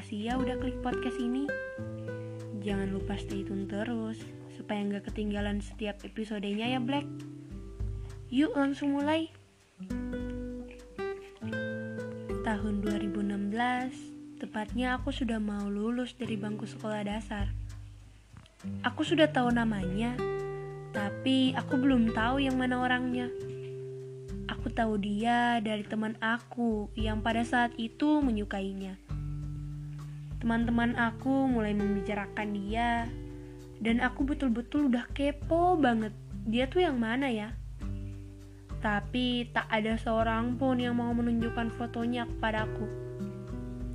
kasih ya udah klik podcast ini. Jangan lupa stay tune terus supaya nggak ketinggalan setiap episodenya ya Black. Yuk langsung mulai. Tahun 2016, tepatnya aku sudah mau lulus dari bangku sekolah dasar. Aku sudah tahu namanya, tapi aku belum tahu yang mana orangnya. Aku tahu dia dari teman aku yang pada saat itu menyukainya. Teman-teman aku mulai membicarakan dia, dan aku betul-betul udah kepo banget. Dia tuh yang mana ya? Tapi tak ada seorang pun yang mau menunjukkan fotonya kepadaku.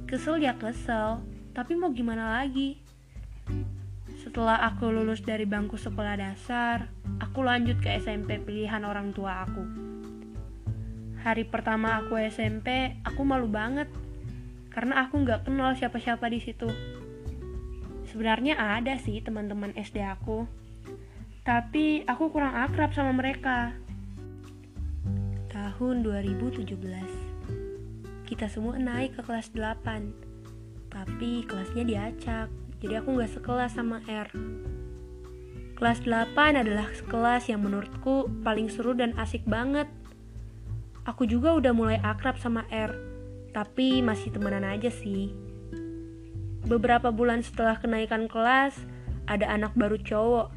Kesel ya kesel, tapi mau gimana lagi? Setelah aku lulus dari bangku sekolah dasar, aku lanjut ke SMP pilihan orang tua aku. Hari pertama aku SMP, aku malu banget karena aku nggak kenal siapa-siapa di situ. Sebenarnya ada sih teman-teman SD aku, tapi aku kurang akrab sama mereka. Tahun 2017, kita semua naik ke kelas 8, tapi kelasnya diacak jadi aku gak sekelas sama R. Kelas 8 adalah kelas yang menurutku paling seru dan asik banget. Aku juga udah mulai akrab sama R, tapi masih temenan aja sih. Beberapa bulan setelah kenaikan kelas, ada anak baru cowok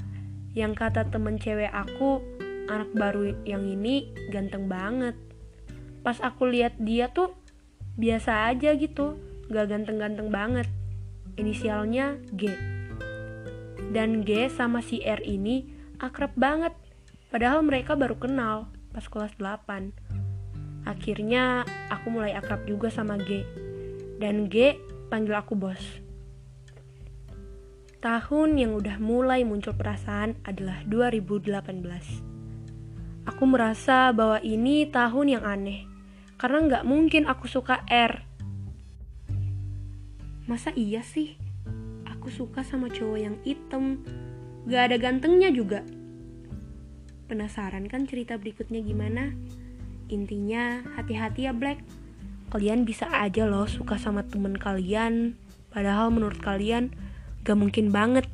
yang kata temen cewek aku, anak baru yang ini ganteng banget. Pas aku lihat dia tuh biasa aja gitu, gak ganteng-ganteng banget inisialnya G. Dan G sama si R ini akrab banget, padahal mereka baru kenal pas kelas 8. Akhirnya aku mulai akrab juga sama G. Dan G panggil aku bos. Tahun yang udah mulai muncul perasaan adalah 2018. Aku merasa bahwa ini tahun yang aneh, karena nggak mungkin aku suka R Masa iya sih? Aku suka sama cowok yang hitam, gak ada gantengnya juga. Penasaran kan cerita berikutnya gimana? Intinya, hati-hati ya Black. Kalian bisa aja loh suka sama temen kalian, padahal menurut kalian gak mungkin banget